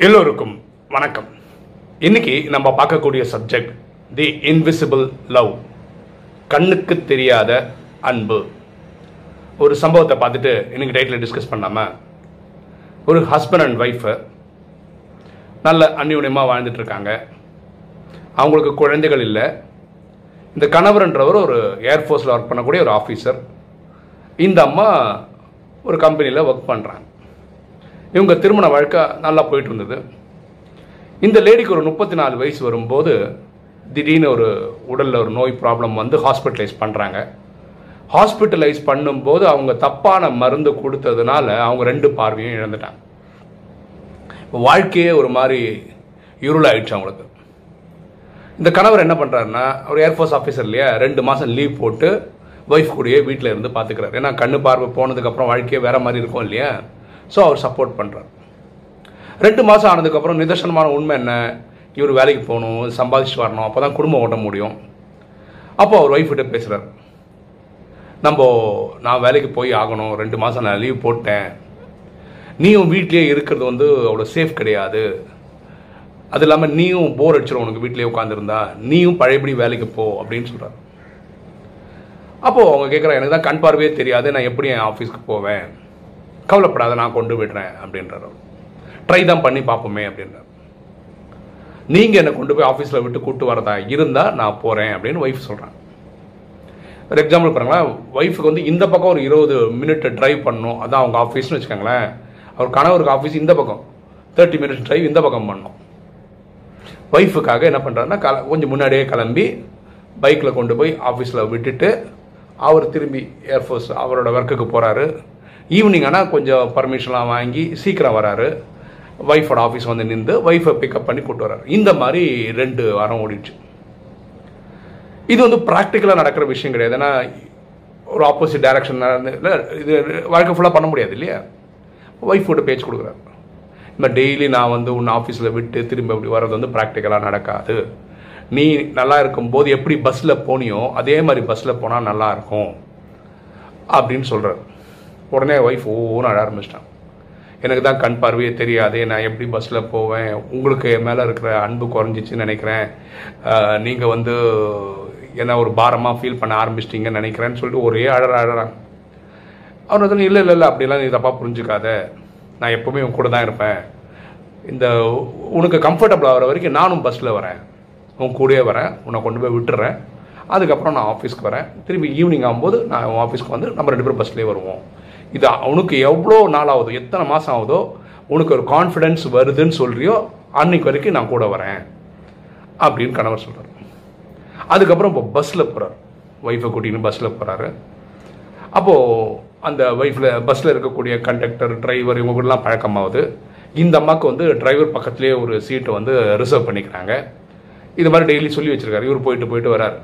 எல்லோருக்கும் வணக்கம். இன்னைக்கு நம்ம பார்க்கக்கூடிய சப்ஜெக்ட் தி இன்விசிபிள் லவ் கண்ணுக்கு தெரியாத அன்பு. ஒரு சம்பவத்தை பார்த்துட்டு இன்னைக்கு டைட்டில் டிஸ்கஸ் பண்ணாம ஒரு ஹஸ்பண்ட் அண்ட் ஒய்ஃபு நல்ல அந்யூன்யமாக வாழ்ந்துட்டு இருக்காங்க. அவங்களுக்கு குழந்தைகள் இல்லை. இந்த கணவர்ன்றவர் ஒரு ஏர்ஃபோர்ஸில் ஒர்க் பண்ணக்கூடிய ஒரு ஆஃபீஸர் இந்த அம்மா ஒரு கம்பெனியில் ஒர்க் பண்ணுறாங்க இவங்க திருமண வாழ்க்கை நல்லா போயிட்டு இருந்தது. இந்த லேடிக்கு ஒரு முப்பத்தி நாலு வயசு வரும்போது திடீர்னு ஒரு உடலில் ஒரு நோய் ப்ராப்ளம் வந்து ஹாஸ்பிட்டலைஸ் பண்ணுறாங்க ஹாஸ்பிட்டலைஸ் பண்ணும்போது அவங்க தப்பான மருந்து கொடுத்ததுனால அவங்க ரெண்டு பார்வையும் இழந்துட்டாங்க. வாழ்க்கையே ஒரு மாதிரி இருளாயிடுச்சு அவங்களுக்கு. இந்த கணவர் என்ன பண்ணுறாருன்னா ஒரு ஏர்ஃபோர்ஸ் ஆஃபீஸர் இல்லையா ரெண்டு மாதம் லீவ் போட்டு ஒய்ஃப் கூடயே வீட்டில் இருந்து பார்த்துக்கிறாரு ஏன்னா கண்ணு பார்வை போனதுக்கப்புறம் வாழ்க்கையே வேற மாதிரி இருக்கும் இல்லையா? ஸோ அவர் சப்போர்ட் பண்ணுறார் ரெண்டு மாதம் ஆனதுக்கப்புறம் நிதர்சனமான உண்மை என்ன? இவர் வேலைக்கு போகணும் சம்பாதிச்சுட்டு வரணும் அப்போ தான் குடும்பம் ஓட்ட முடியும். அப்போ அவர் ஒய்ஃப்கிட்ட பேசுகிறார் நம்ம நான் வேலைக்கு போய் ஆகணும் ரெண்டு மாதம் நான் லீவ் போட்டேன். நீயும் வீட்லேயே இருக்கிறது வந்து அவ்வளோ சேஃப் கிடையாது. அது இல்லாமல் நீயும் போர் அடிச்சிடும் உனக்கு வீட்லேயே உட்காந்துருந்தா நீயும் பழையபடி வேலைக்கு போ அப்படின்னு சொல்கிறார் அப்போது அவங்க கேட்குறாங்க எனக்கு தான் கண் பார்வையே தெரியாது நான் எப்படி என் ஆஃபீஸ்க்கு போவேன்? கவலைப்படாத நான் கொண்டு விடுறேன் அப்படின்றார் ட்ரை தான் பண்ணி பார்ப்போமே அப்படின்றார். நீங்கள் என்னை கொண்டு போய் ஆஃபீஸில் விட்டு கூட்டு வரதா இருந்தால் நான் போகிறேன் அப்படின்னு ஒய்ஃப் சொல்கிறாங்க ஒரு எக்ஸாம்பிள் பாருங்களேன். ஒய்ஃபுக்கு வந்து இந்த பக்கம் ஒரு இருபது மினிட் ட்ரைவ் பண்ணணும். அதான் அவங்க ஆஃபீஸ்னு வச்சுக்கோங்களேன். அவர் கணவருக்கு ஆஃபீஸ் இந்த பக்கம். தேர்ட்டி மினிட்ஸ் ட்ரைவ் இந்த பக்கம் பண்ணணும். ஒய்ஃபுக்காக என்ன பண்ணுறாருன்னா கல கொஞ்சம் முன்னாடியே கிளம்பி பைக்கில் கொண்டு போய் ஆஃபீஸில் விட்டுட்டு அவர் திரும்பி ஏர்ஃபோர்ஸ் அவரோட ஒர்க்குக்கு போகிறாரு ஈவினிங் ஆனால் கொஞ்சம் பர்மிஷன்லாம் வாங்கி சீக்கிரம் வராரு. ஒய்ஃபோட ஆஃபீஸ் வந்து நின்று ஒய்ஃபை பிக்கப் பண்ணி கூட்டு வர்றாரு இந்த மாதிரி ரெண்டு வாரம் ஓடிடுச்சு. இது வந்து ப்ராக்டிக்கலாக நடக்கிற விஷயம் கிடையாது. ஏன்னா ஒரு ஆப்போசிட் டைரக்ஷன் இல்லை இது வாழ்க்கை ஃபுல்லாக பண்ண முடியாது இல்லையா? ஒய்ஃபோட பேச்சு கொடுக்குறாரு. இந்த டெய்லி நான் வந்து உன்னை ஆஃபீஸில் விட்டு திரும்ப இப்படி வர்றது வந்து ப்ராக்டிக்கலாக நடக்காது. நீ நல்லா இருக்கும்போது எப்படி பஸ்ஸில் போனியோ அதே மாதிரி பஸ்ஸில் போனால் நல்லாயிருக்கும் அப்படின்னு சொல்கிறார் உடனே ஒய்ஃப் ஒவ்வொன்றும் அழ ஆரம்பிச்சிட்டாங்க எனக்கு தான் கண் பார்வையே தெரியாது நான் எப்படி பஸ்ஸில் போவேன்? உங்களுக்கு என் மேலே இருக்கிற அன்பு குறைஞ்சிச்சுன்னு நினைக்கிறேன். நீங்கள் வந்து என்ன ஒரு பாரமாக ஃபீல் பண்ண ஆரம்பிச்சிட்டிங்கன்னு நினைக்கிறேன்னு சொல்லிட்டு ஒரே அழற அழறான். அவர் வந்து இல்லை இல்லை இல்லை அப்படிலாம் நீ தப்பாக புரிஞ்சுக்காத. நான் எப்போவுமே உன் கூட தான் இருப்பேன். இந்த உனக்கு கம்ஃபர்டபுள் ஆகிற வரைக்கும் நானும் பஸ்ஸில் வரேன். உன் கூடயே வரேன். உன்னை கொண்டு போய் விட்டுறேன். அதுக்கப்புறம் நான் ஆஃபீஸ்க்கு வரேன். திரும்பி ஈவினிங் ஆகும்போது நான் உன் ஆஃபீஸ்க்கு வந்து நம்ம ரெண்டு பேரும் பஸ்லேயே வருவோம். இது உனக்கு எவ்வளோ நாள் ஆகுதோ எத்தனை மாதம் ஆகுதோ உனக்கு ஒரு கான்ஃபிடென்ஸ் வருதுன்னு சொல்கிறியோ அன்னைக்கு வரைக்கும் நான் கூட வரேன். அப்படின்னு கணவர் சொல்கிறார் அதுக்கப்புறம் இப்போ பஸ்ஸில் போகிறார் ஒய்ஃபை கூட்டின்னு பஸ்ஸில் போகிறாரு அப்போது அந்த ஒய்ஃபில் பஸ்ஸில் இருக்கக்கூடிய கண்டக்டர் டிரைவர் இவங்க கூடலாம் பழக்கமாகுது இந்த அம்மாவுக்கு வந்து டிரைவர் பக்கத்துலேயே ஒரு சீட்டை வந்து ரிசர்வ் பண்ணிக்கிறாங்க. இது மாதிரி டெய்லி சொல்லி வச்சுருக்காரு. இவர் போயிட்டு போயிட்டு வரார்.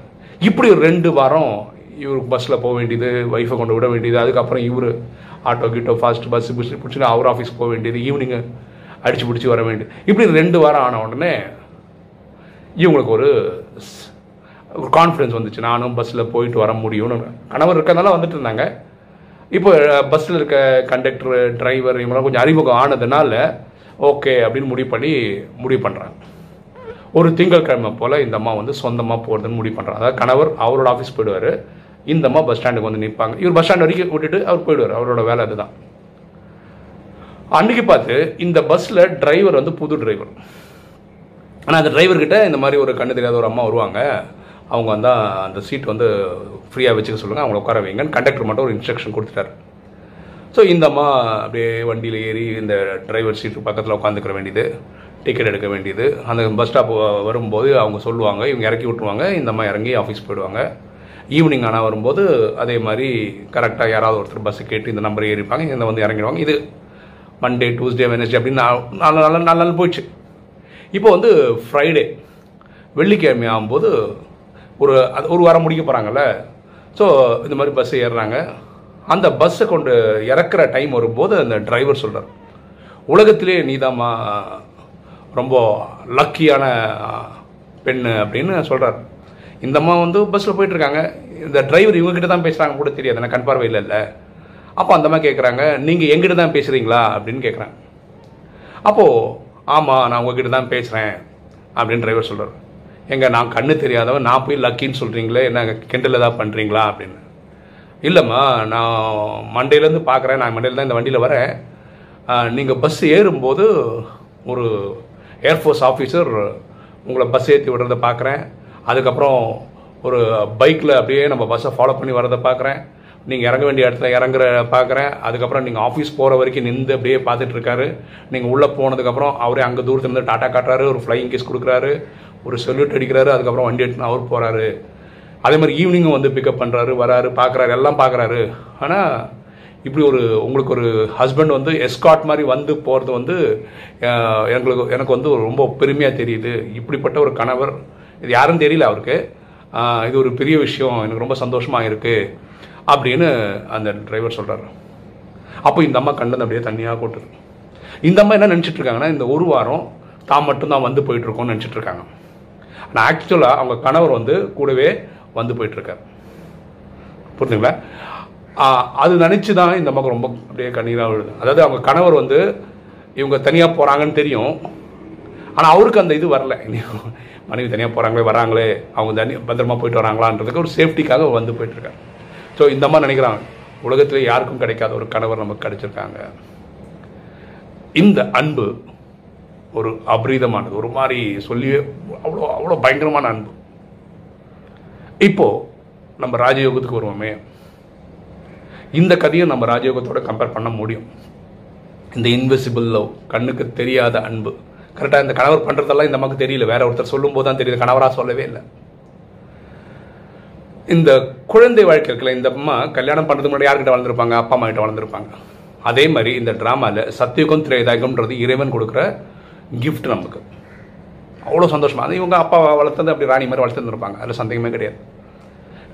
இப்படி ஒரு ரெண்டு வாரம் இவருக்கு பஸ்ஸில் போக வேண்டியது ஒய்ஃபை கொண்டு விட வேண்டியது அதுக்கப்புறம் இவர் ஆட்டோ கீட்டோ ஃபாஸ்ட் பஸ் பிடிச்சி பிடிச்சின்னா அவர் ஆஃபீஸ் போக வேண்டியது ஈவினிங்கு அடிச்சு பிடிச்சி வர வேண்டியது. இப்படி ரெண்டு வாரம் ஆன உடனே இவங்களுக்கு ஒரு ஒரு கான்ஃபிடன்ஸ் வந்துச்சு. நானும் பஸ்ஸில் போயிட்டு வர முடியும்னு. கணவர் இருக்கிறதுனால வந்துட்டு இருந்தாங்க. இப்போ பஸ்ஸில் இருக்க கண்டக்டர் டிரைவர் இவங்களாம் கொஞ்சம் அறிமுகம் ஆனதுனால ஓகே அப்படின்னு முடிவு பண்ணி முடிவு பண்ணுறாங்க ஒரு திங்கட்கிழமை போல் இந்த அம்மா வந்து சொந்தமாக போகிறதுன்னு முடிவு பண்ணுறாங்க அதாவது கணவர் அவரோட ஆஃபீஸ் போயிடுவார். இந்த அம்மா பஸ் ஸ்டாண்டுக்கு வந்து நிற்பாங்க. இவர் பஸ் ஸ்டாண்ட் வரைக்கும் விட்டுட்டு அவர் போயிடுவார். அவரோட வேலை அதுதான். அன்றைக்கி பார்த்து இந்த பஸ்ஸில் டிரைவர் வந்து புது டிரைவர் ஆனால் அந்த டிரைவர்கிட்ட இந்த மாதிரி ஒரு கண்ணு தெரியாத ஒரு அம்மா வருவாங்க. அவங்க வந்தால் அந்த சீட் வந்து ஃப்ரீயாக வச்சுக்க சொல்லுங்கள் அவங்கள உட்கார வைங்கன்னு கண்டக்டர் மட்டும் ஒரு இன்ஸ்ட்ரக்ஷன் கொடுத்துட்டாரு. ஸோ இந்த அம்மா அப்படியே வண்டியில் ஏறி இந்த டிரைவர் சீட்டு பக்கத்தில் உட்காந்துக்கிற வேண்டியது டிக்கெட் எடுக்க வேண்டியது. அந்த பஸ் ஸ்டாப் வரும்போது அவங்க சொல்லுவாங்க இவங்க இறக்கி விட்ருவாங்க இந்த அம்மா இறங்கி ஆஃபீஸ் போயிடுவாங்க. ஈவினிங் ஆனால் வரும்போது அதே மாதிரி கரெக்டாக யாராவது ஒருத்தர் பஸ்ஸு கேட்டு இந்த நம்பர் ஏறிப்பாங்க இந்த வந்து இறங்கிடுவாங்க. இது மண்டே டியூஸ்டே வெனஸ்டே அப்படின்னு நாலு நாலு நாலு நாள் போயிடுச்சு. இப்போ வந்து ஃப்ரைடே வெள்ளிக்கிழமை ஆகும்போது ஒரு அது ஒரு வாரம் முடிக்க போகிறாங்கல்ல ஸோ இந்த மாதிரி பஸ்ஸு ஏறுறாங்க. அந்த பஸ்ஸை கொண்டு இறக்குற டைம் வரும்போது அந்த டிரைவர் சொல்கிறார் உலகத்திலே நீதாம்மா ரொம்ப லக்கியான பெண் அப்படின்னு சொல்கிறார் இந்த அம்மா வந்து பஸ்ஸில் போயிட்டுருக்காங்க. இந்த டிரைவர் இவங்ககிட்ட தான் பேசுகிறாங்க கூட தெரியாது. எனக்கு கண் பார்வை இல்லை. அப்போ அந்த அம்மா கேட்குறாங்க நீங்கள் எங்கிட்ட தான் பேசுகிறீங்களா அப்படின்னு கேட்குறாங்க அப்போது ஆமாம் நான் உங்ககிட்ட தான் பேசுகிறேன் அப்படின்னு டிரைவர் சொல்கிறார் எங்க நான் கண்ணு தெரியாதவன் நான் போய் லக்கின்னு சொல்கிறீங்களே என்ன கிண்டல் ஏதாவது பண்ணுறீங்களா அப்படின்னு. இல்லைம்மா நான் மண்டேலேருந்து பார்க்குறேன் நான் மண்டேல தான் இந்த வண்டியில் வரேன். நீங்கள் பஸ் ஏறும்போது ஒரு ஏர்ஃபோர்ஸ் ஆஃபீஸர் உங்களை பஸ் ஏற்றி விடுறத பார்க்குறேன் அதுக்கப்புறம் ஒரு பைக்கில் அப்படியே நம்ம பஸ்ஸை ஃபாலோ பண்ணி வரதை பார்க்குறேன் நீங்கள் இறங்க வேண்டிய இடத்துல இறங்குற பார்க்குறேன் அதுக்கப்புறம் நீங்கள் ஆஃபீஸ் போகிற வரைக்கும் நின்று அப்படியே பார்த்துட்டு இருக்காரு. நீங்கள் உள்ளே போனதுக்கப்புறம் அவரே அங்கே தூரத்துலேருந்து டாட்டா காட்டுறாரு. ஒரு ஃப்ளையிங் கேஸ் கொடுக்குறாரு. ஒரு செல்யூட் அடிக்கிறாரு. அதுக்கப்புறம் வண்டி எடுத்துன்னு அவர் போகிறாரு அதே மாதிரி ஈவினிங்கும் வந்து பிக்கப் பண்ணுறாரு வராரு பார்க்குறாரு எல்லாம் பார்க்குறாரு ஆனால் இப்படி ஒரு உங்களுக்கு ஒரு ஹஸ்பண்ட் வந்து எஸ்காட் மாதிரி வந்து போகிறது வந்து எங்களுக்கு எனக்கு வந்து ரொம்ப பெருமையாக தெரியுது. இப்படிப்பட்ட ஒரு கணவர் இது யாரும் தெரியல அவருக்கு. இது ஒரு பெரிய விஷயம் எனக்கு ரொம்ப சந்தோஷமாக இருக்குது அப்படின்னு அந்த டிரைவர் சொல்கிறாரு அப்போ இந்த அம்மா கண்டது அப்படியே தண்ணியாக கொட்டுது இந்த அம்மா என்ன நினச்சிட்டு இருக்காங்கன்னா இந்த ஒரு வாரம் தான் மட்டும்தான் வந்து போயிட்டுருக்கோம்னு நினச்சிட்ருக்காங்க நினச்சிட்டு இருக்காங்க. ஆனால் ஆக்சுவலாக அவங்க கணவர் வந்து கூடவே வந்து போயிட்டுருக்கார். புரிஞ்சுங்களா? அது நினச்சி தான் இந்த அம்மாவுக்கு ரொம்ப அப்படியே கண்ணீராக விழுது. அதாவது அவங்க கணவர் வந்து இவங்க தனியாக போகிறாங்கன்னு தெரியும். ஆனால் அவருக்கு அந்த இது வரல இன்னும் மனைவி தனியாக போகிறாங்களே வராங்களே அவங்க தனி பத்திரமா போயிட்டு வராங்களான்றதுக்கு ஒரு சேஃப்டிக்காக வந்து போயிட்டுருக்காரு. ஸோ இந்த மாதிரி நினைக்கிறாங்க உலகத்தில் யாருக்கும் கிடைக்காத ஒரு கணவர் நமக்கு கிடைச்சிருக்காங்க. இந்த அன்பு ஒரு அபரீதமானது ஒரு மாதிரி சொல்லி அவ்வளோ அவ்வளோ பயங்கரமான அன்பு. இப்போ நம்ம ராஜயோகத்துக்கு வருவோமே. இந்த கதையை நம்ம ராஜயோகத்தோட கம்பேர் பண்ண முடியும். இந்த இன்விசிபிள் லவ் கண்ணுக்கு தெரியாத அன்பு. கரெக்டாக இந்த கணவர் பண்ணுறதெல்லாம் இந்த அம்மாவுக்கு தெரியல. வேற ஒருத்தர் சொல்லும்போது தான் தெரியுது. கணவராக சொல்லவே இல்லை. இந்த குழந்தை வாழ்க்கை இருக்குல்ல இந்த அம்மா கல்யாணம் பண்ணுறதுக்கு முன்னாடி யார்கிட்ட வளர்ந்துருப்பாங்க அப்பா அம்மா கிட்ட வளர்ந்துருப்பாங்க அதே மாதிரி இந்த ட்ராமாவில் சத்தியுகம் திரேதாயகம்ன்றது இறைவன் கொடுக்குற கிஃப்ட் நமக்கு. அவ்வளோ சந்தோஷமா. அது இவங்க அப்பா வளர்த்தது அப்படி ராணி மாதிரி வளர்த்துருந்துருப்பாங்க அதில் சந்தேகமே கிடையாது.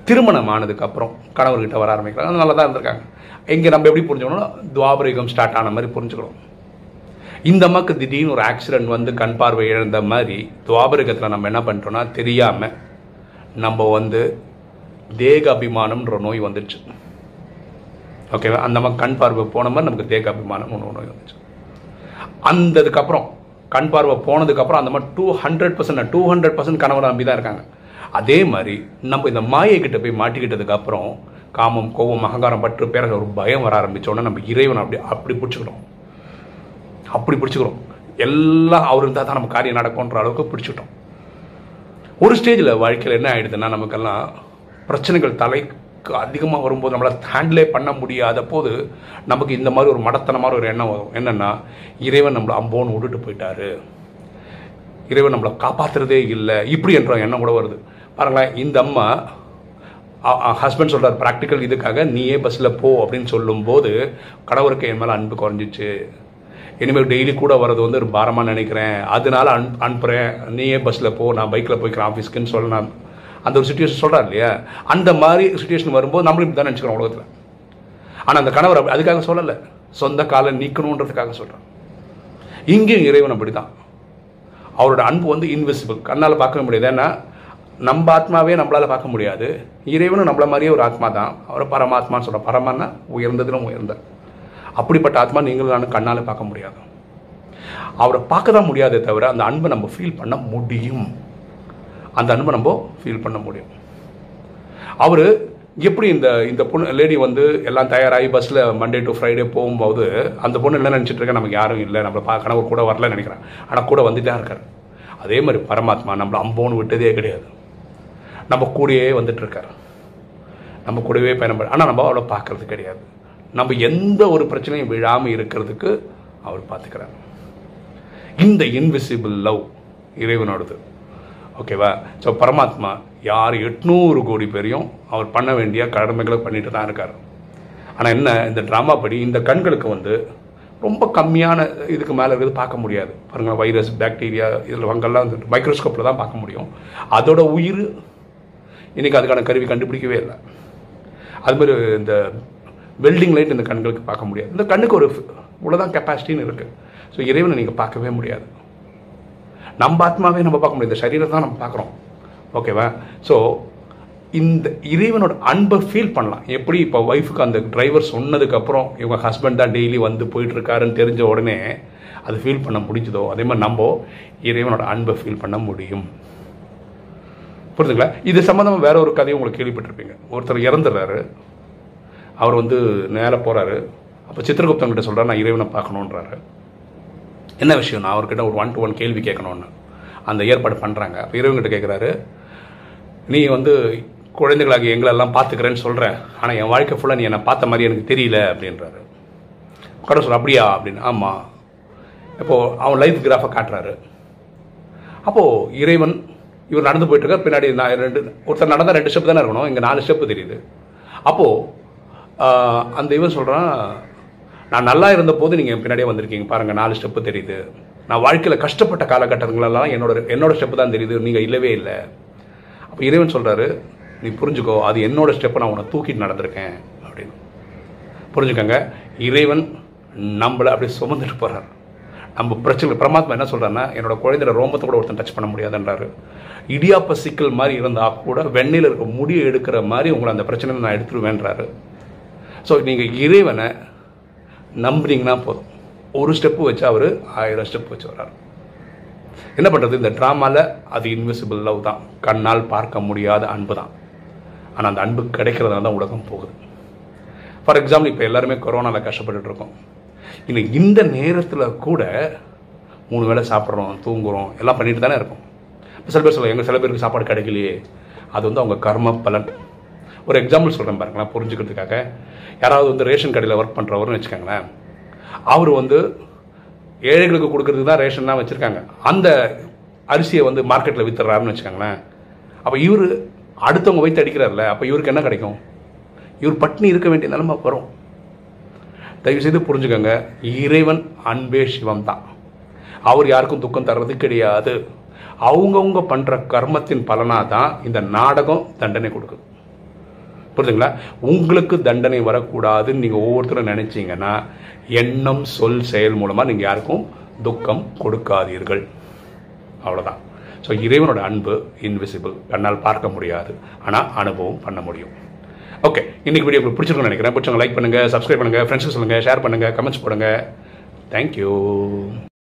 திருமணம் ஆனதுக்கு அப்புறம் கணவர்கிட்ட வர ஆரம்பிக்கிறாங்க. நல்லா தான் இருந்திருக்காங்க. இங்கே நம்ம எப்படி புரிஞ்சுக்கணும் துவாபரிகம் ஸ்டார்ட் ஆன மாதிரி புரிஞ்சுக்கணும். இந்த அம்மாவுக்கு திடீர்னு ஒரு ஆக்சிடென்ட் வந்து கண் பார்வை இழந்த மாதிரி துவாபரகத்தில் நம்ம என்ன பண்ணிட்டோம்னா தெரியாமல் நம்ம வந்து தேக அபிமானம்ன்ற நோய் வந்துடுச்சு ஓகேவா அந்த அம்மா கண் பார்வை போன மாதிரி நமக்கு தேக அபிமானம் ஒன்று நோய் வந்துச்சு. அந்த இதுக்கப்புறம் கண் பார்வை போனதுக்கப்புறம் அந்த மாதிரி two hundred percent two hundred percent கணவர் நம்பி தான் இருக்காங்க. அதே மாதிரி நம்ம இந்த மாயை கிட்ட போய் மாட்டிக்கிட்டதுக்கப்புறம் காமம் கோபம் அகங்காரம் பற்று பேர ஒரு பயம் வர ஆரம்பிச்சோன்னா நம்ம இறைவனை அப்படி அப்படி பிடிச்சிக்கிறோம் அப்படி பிடிச்சிக்கிறோம். எல்லாம் அவர் இருந்தால் தான் நம்ம காரியம் நடக்கும்ன்ற அளவுக்கு பிடிச்சிட்டோம். ஒரு ஸ்டேஜில் வாழ்க்கையில் என்ன ஆகிடுதுன்னா நமக்கெல்லாம் பிரச்சனைகள் தலைக்கு அதிகமாக வரும்போது நம்மளால் ஹேண்டிலே பண்ண முடியாத போது நமக்கு இந்த மாதிரி ஒரு மடத்தனமான ஒரு எண்ணம் வரும். என்னென்னா இறைவன் நம்மளை அம்போன்னு விட்டுட்டு போயிட்டாரு. இறைவன் நம்மளை காப்பாத்துறதே இல்லை. இப்படி என்ற எண்ணம் கூட வருது. பாருங்களேன் இந்த அம்மா ஹஸ்பண்ட் சொல்கிறார் ப்ராக்டிக்கல் இதுக்காக நீயே பஸ்ஸில் போ அப்படின்னு சொல்லும்போது கடவுளுக்கு என் மேலே அன்பு குறைஞ்சிச்சு. இனிமேல் டெய்லி கூட வர்றது வந்து ஒரு பாரமாக நினைக்கிறேன். அதனால அன் அனுப்புகிறேன் நீயே பஸ்ஸில் போ நான் பைக்கில் போய்க்கிறேன் ஆஃபீஸ்க்குன்னு சொல்ல நான் அந்த ஒரு சுச்சுவேஷன் சொல்கிறார் இல்லையா? அந்த மாதிரி சுச்சுவேஷன் வரும்போது நம்மளும் இப்படி தான் நினச்சிக்கிறோம் உலகத்தில். ஆனால் அந்த கணவர் அப்படி- அதுக்காக சொல்லலை. சொந்த காலை நீக்கணுன்றதுக்காக சொல்கிறான் இங்கேயும் இறைவன் அப்படி தான் அவரோட அன்பு வந்து இன்விசிபிள் கண்ணால் பார்க்க முடியாது. ஏன்னா நம்ம ஆத்மாவே நம்மளால் பார்க்க முடியாது. இறைவனும் நம்மள மாதிரியே ஒரு ஆத்மா தான் அவரை பரமாத்மான்னு சொல்கிறோம் பரமான்னா உயர்ந்ததிலும் உயர்ந்த அப்படிப்பட்ட ஆத்மா நீங்களும் நானும் கண்ணால் பார்க்க முடியாது. அவரை பார்க்க தான் முடியாதே தவிர அந்த அன்பை நம்ம ஃபீல் பண்ண முடியும். அந்த அன்பை நம்ம ஃபீல் பண்ண முடியும். அவர் எப்படி இந்த இந்த பொண்ணு லேடி வந்து எல்லாம் தயாராகி பஸ்ஸில் மண்டே டு ஃப்ரைடே போகும்போது அந்த பொண்ணு என்ன நினச்சிட்டு இருக்கா? நமக்கு யாரும் இல்லை. நம்மளை பார்க்க கணவர் கூட வரலன்னு நினைக்கிறேன். ஆனால் கூட வந்துட்டே தான் இருக்கார். அதே மாதிரி பரமாத்மா நம்மளை அம்போன்னு விட்டதே கிடையாது. நம்ம கூடயே வந்துட்டு இருக்கார். நம்ம கூடவே பயணம் ஆனால் நம்ம அவ்வளோ பார்க்கறது கிடையாது. நம்ம எந்த ஒரு பிரச்சனையும் விழாமல் இருக்கிறதுக்கு அவர் பார்த்துக்கிறார். இந்த இன்விசிபிள் லவ் இறைவனோடது. ஓகேவா ஸோ பரமாத்மா யார் எட்நூறு கோடி பேரையும் அவர் பண்ண வேண்டிய கடமைகளை பண்ணிட்டு தான் இருக்கார். ஆனால் என்ன இந்த ட்ராமா படி இந்த கண்களுக்கு வந்து ரொம்ப கம்மியான இதுக்கு மேலே இருக்கிறது பார்க்க முடியாது. பாருங்க வைரஸ் பாக்டீரியா இதில் வங்கெல்லாம் வந்து மைக்ரோஸ்கோப்பில் தான் பார்க்க முடியும். அதோட உயிர் இன்றைக்கி அதுக்கான கருவி கண்டுபிடிக்கவே இல்லை. அதுமாதிரி இந்த வெல்டிங் லைட் இந்த கண்களுக்கு பார்க்க முடியாது. இந்த கண்ணுக்கு ஒரு இவ்வளோதான் கெப்பாசிட்டின்னு இருக்குது ஸோ இறைவனை நீங்கள் பார்க்கவே முடியாது. நம்ம ஆத்மாவே நம்ம பார்க்க முடியாது. இந்த தான் நம்ம பார்க்குறோம். ஓகேவா ஸோ இந்த இறைவனோட அன்பை ஃபீல் பண்ணலாம். எப்படி? இப்போ ஒய்ஃபுக்கு அந்த டிரைவர் சொன்னதுக்கப்புறம் இவங்க ஹஸ்பண்ட் தான் டெய்லி வந்து போயிட்டுருக்காருன்னு தெரிஞ்ச உடனே அது ஃபீல் பண்ண முடிஞ்சதோ? அதே மாதிரி நம்ம இறைவனோட அன்பை ஃபீல் பண்ண முடியும். புரியுதுங்களா இது சம்மந்தமாக வேற ஒரு கதையை உங்களுக்கு கேள்விப்பட்டிருப்பீங்க. ஒருத்தர் இறந்துடுறாரு அவர் வந்து நேராக போகிறாரு அப்போ சித்திரகுப்தன் கிட்ட சொல்கிறார் நான் இறைவனை பார்க்கணுன்றாரு என்ன விஷயம் நான் அவர்கிட்ட ஒரு ஒன் டு ஒன் கேள்வி கேட்கணும்னு. அந்த ஏற்பாடு பண்ணுறாங்க அப்போ இறைவன்கிட்ட கேட்குறாரு நீ வந்து குழந்தைகளாக எங்களெல்லாம் பார்த்துக்கிறேன்னு சொல்கிறேன் ஆனால் என் வாழ்க்கை ஃபுல்லாக நீ என்னை பார்த்த மாதிரி எனக்கு தெரியல அப்படின்றாரு. கடவுள் சொல்ல அப்படியா? அப்படின்னு ஆமாம் இப்போது அவன் லைஃப் கிராஃபை காட்டுறாரு. அப்போது இறைவன் இவர் நடந்து போயிட்டுருக்கார் பின்னாடி நான் ரெண்டு ஒருத்தர் நடந்தால் ரெண்டு ஸ்டெப் தானே இருக்கணும். இங்கே நாலு ஸ்டெப்பு தெரியுது. அப்போது அந்த இவன் சொல்கிறான் நான் நல்லா இருந்த போது நீங்கள் பின்னாடியே வந்திருக்கீங்க. பாருங்கள் நாலு ஸ்டெப்பு தெரியுது. நான் வாழ்க்கையில் கஷ்டப்பட்ட காலகட்டங்களெல்லாம் என்னோட என்னோட ஸ்டெப்பு தான் தெரியுது. நீங்கள் இல்லவே இல்லை. அப்போ இறைவன் சொல்கிறாரு நீ புரிஞ்சுக்கோ அது என்னோட ஸ்டெப்பை நான் உன்னை தூக்கிட்டு நடந்திருக்கேன். அப்படின்னு. புரிஞ்சுக்கோங்க இறைவன் நம்மளை அப்படியே சுமந்துட்டு போகிறார் நம்ம பிரச்சனை பரமாத்மா என்ன சொல்கிறாருன்னா என்னோட குழந்தையோட ரோமத்தை கூட ஒருத்தன் டச் பண்ண முடியாதுன்றாரு. இடியாப்ப சிக்கல் மாதிரி இருந்தால் கூட வெண்ணையில் இருக்க முடியை எடுக்கிற மாதிரி உங்களை அந்த பிரச்சனையை நான் எடுத்துருவேன்றாரு. ஸோ நீங்கள் இறைவனை நம்புறீங்கன்னா போதும். ஒரு ஸ்டெப்பு வச்சு அவர் ஆயிரம் ஸ்டெப் வச்சு வர்றார். என்ன பண்ணுறது இந்த ட்ராமாவில் அது இன்விசிபிள் லவ் தான். கண்ணால் பார்க்க முடியாத அன்பு தான். ஆனால் அந்த அன்பு கிடைக்கிறதுனால தான் உலகம் போகுது. ஃபார் எக்ஸாம்பிள் இப்போ எல்லாருமே கொரோனாவில் கஷ்டப்பட்டுட்டு இருக்கோம். இன்னும் இந்த நேரத்தில் கூட மூணு வேளை சாப்பிட்றோம் தூங்குறோம் எல்லாம் பண்ணிட்டு தானே இருக்கோம் இப்போ சில பேர் சொல்லுவாங்க எங்கள் சில பேருக்கு சாப்பாடு கிடைக்கலையே. அது வந்து அவங்க கர்ம பலன். ஒரு எக்ஸாம்பிள் சொல்கிறேன் பாருங்களேன் புரிஞ்சுக்கிறதுக்காக. யாராவது வந்து ரேஷன் கடையில் ஒர்க் பண்ணுறவர்னு வச்சுக்கோங்களேன் அவர் வந்து ஏழைகளுக்கு கொடுக்கறதுக்கு தான் ரேஷன்லாம் வச்சுருக்காங்க. அந்த அரிசியை வந்து மார்க்கெட்டில் வித்துறாருன்னு வச்சுக்கோங்களேன். அப்போ இவர் அடுத்தவங்க வைத்து அடிக்கிறார்ல அப்போ இவருக்கு என்ன கிடைக்கும்? இவர் பட்னி இருக்க வேண்டிய நிலைமை வரும். தயவுசெய்து புரிஞ்சுக்கோங்க இறைவன் அன்பே சிவம் தான். அவர் யாருக்கும் துக்கம் தர்றது கிடையாது. அவங்கவுங்க பண்ணுற கர்மத்தின் பலனாக தான் இந்த நாடகம் தண்டனை கொடுக்குது. புரிதுங்களா உங்களுக்கு தண்டனை வரக்கூடாதுன்னு நீங்கள் ஒவ்வொருத்தரும் நினைச்சீங்கன்னா எண்ணம் சொல் செயல் மூலமாக நீங்கள் யாருக்கும் துக்கம் கொடுக்காதீர்கள். அவ்வளோதான் ஸோ இறைவனோட அன்பு இன்விசிபிள் கண்ணால் பார்க்க முடியாது. ஆனால் அனுபவம் பண்ண முடியும். ஓகே இன்றைக்கி வீடியோ உங்களுக்கு பிடிச்சிருக்கும்னு நினைக்கிறேன். பிடிச்சவங்க லைக் பண்ணுங்கள் சப்ஸ்கிரைப் பண்ணுங்கள் ஃப்ரெண்ட்ஸுக்கு சொல்லுங்கள் ஷேர் பண்ணுங்கள் கமெண்ட்ஸ் போடுங்க. தேங்க்யூ